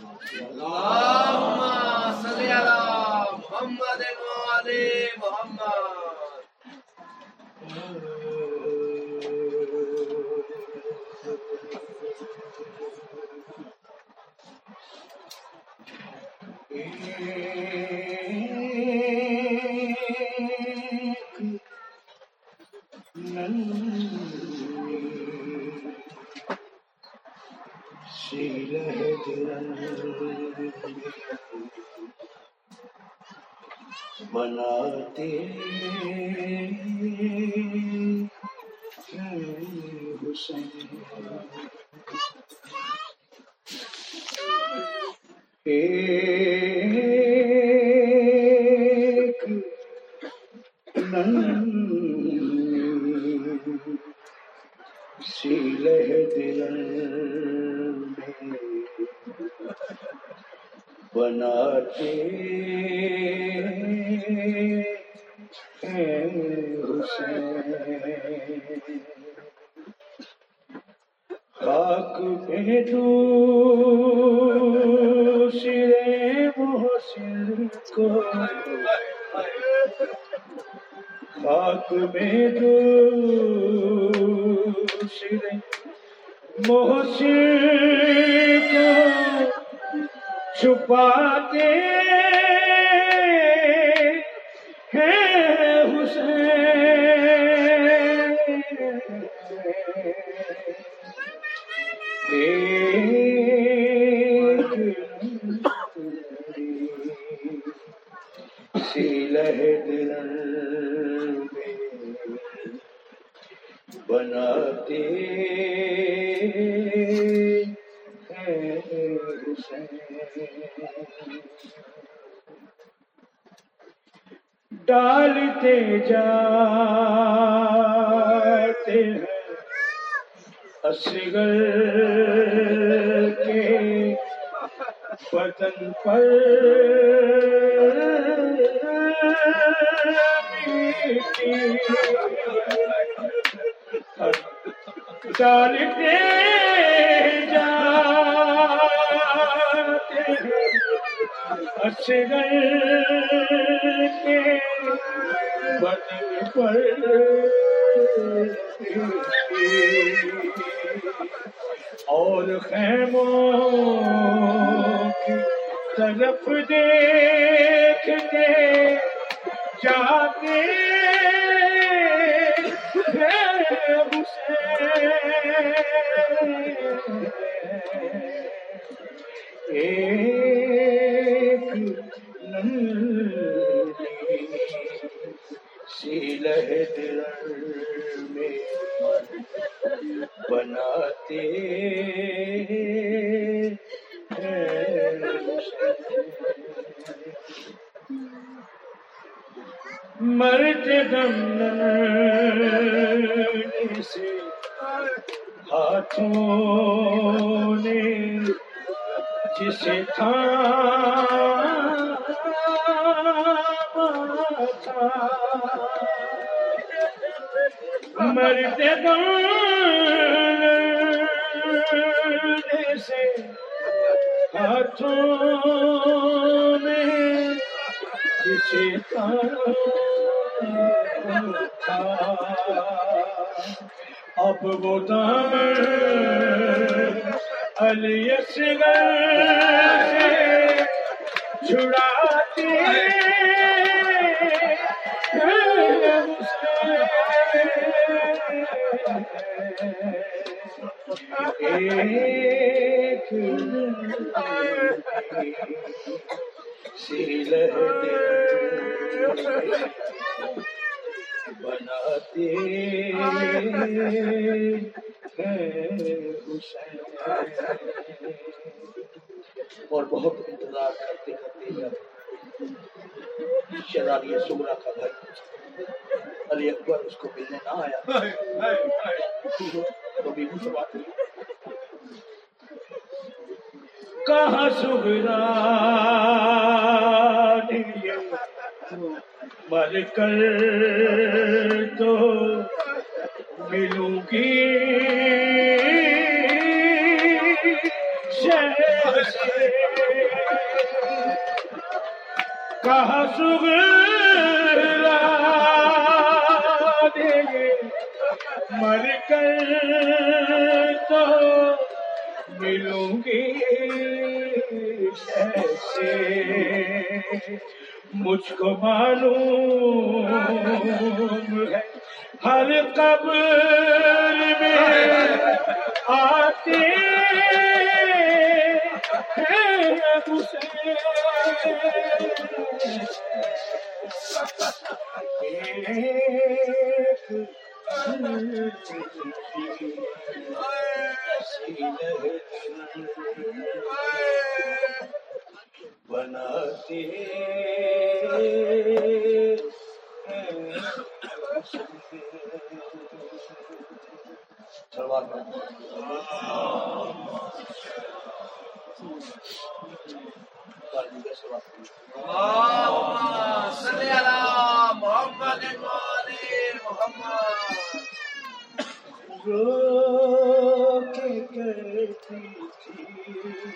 اللهم صل على محمد وعلى محمد. بناتے حسین ایک سی لہ دل بناتے ہیں حسین۔ خاک پہ دوسرے محسن کو۔ خاک میں دوسرے محسن کو چھپاتے ہیں حسین۔ ڈالتے جاتے ہیں۔ اصغر کے بدن پر ڈالتے جاتے بدن پر اور خیموں کی طرف دیکھتے جاتے سی میں بناتے ہیں۔ مرتے دم سے ہاتھوں نے جسے تھاما مرتے دم سے ہاتھوں میں اب وہ دام علی اصغر سے چھڑاتے ایک سیل بناتے اور بہت انتظار کرتے کرتے جب شراری سمرا کا بھائی علی اکبر اس کو ملنے نہ آیا۔ تو بھی بات کہاں سگرانی مر کر تو ملوں گی۔ کہاں سگرانی مر کر تو ملوں گی کیسے مجھ کو معلوم ہے ہر قبر میں آتے ہیں۔ بناتے سلوات محمد محمد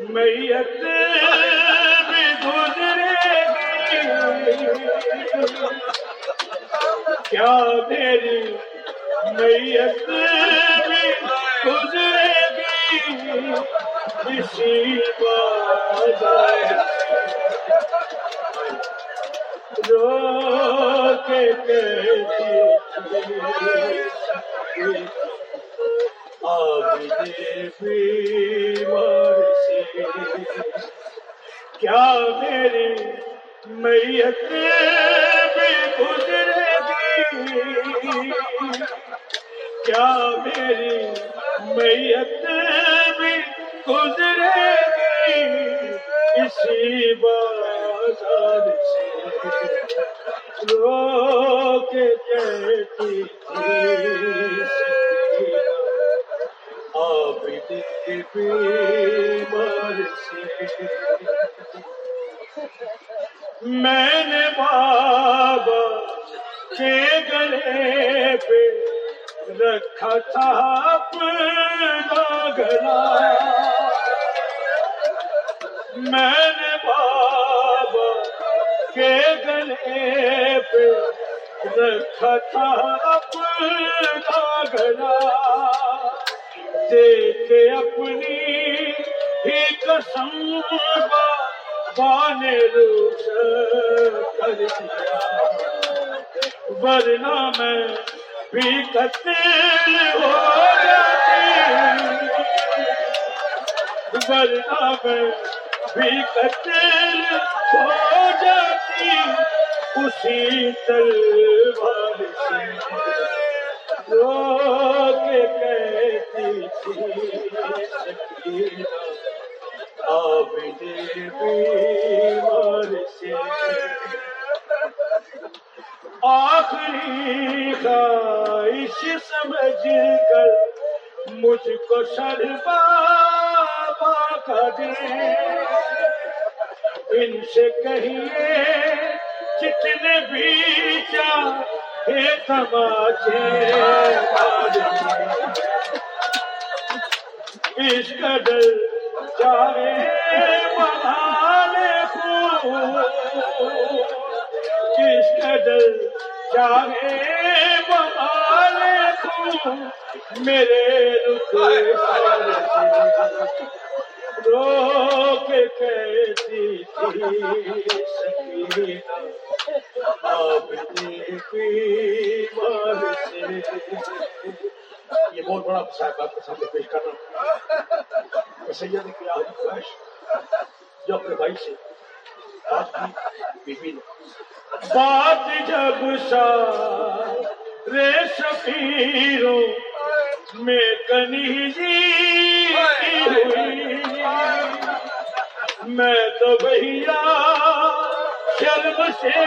میت بھی گزرے گی۔ کیا میری میت بھی گزرے گی۔ اسی بازار رو کے کہتی تھی آبدے بیمار کیا میری میت بھی گزرے گی؟ کیا میری میت بھی گزرے گی؟ اسی بات میں نے بابا کے گلے پہ رکھا تھا اپنا گلا۔ میں نے بابا کے گلے پہ رکھا تھا اپنا گلا۔ دے کے اپنی ہی قسم بان روش کر دیا۔ ورنہ میں بھی قتل ہو جاتی۔ ورنہ میں بھی قتل ہو جاتی۔ اسی تلوار سے رو کے کہتی تھی سکینہ عابد بیمار سے آخری خواہش سمجھ کر مجھ کو سر کا دے، ان سے کہیے جتنے بھی چاہے تماچے۔ اس قدر چاہے بہانے قدر میرے رخ رو کے کہتی تھی سکینہ آپ بیمار سے یہ بہت بڑا صاحب آپ کے سامنے پیش کر رہا ہوں۔ کہ سید کی آج خواہش؟ جو اپنے بھائی سے۔ بات کی، بیوی نے۔ بات جب سا رے شفیروں میں کنیزی جی کی ہوئی۔ میں تو بھیا جنم سے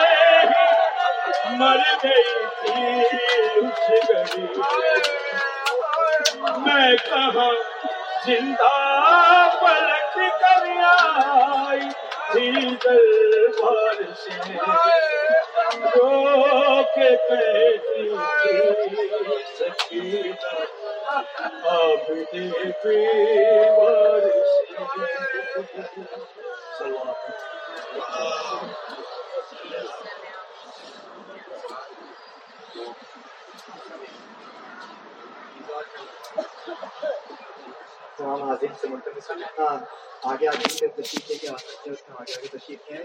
مر گئی تھی اس گھڑی میں کہاں زندہ پلٹ کر آئی تھی دربار سے رو کے کہتی تھی سکینہ۔ اب دیوار سے آگے آگے تشریف لے کے آ سکتے ہیں آگے آگے تشریف لے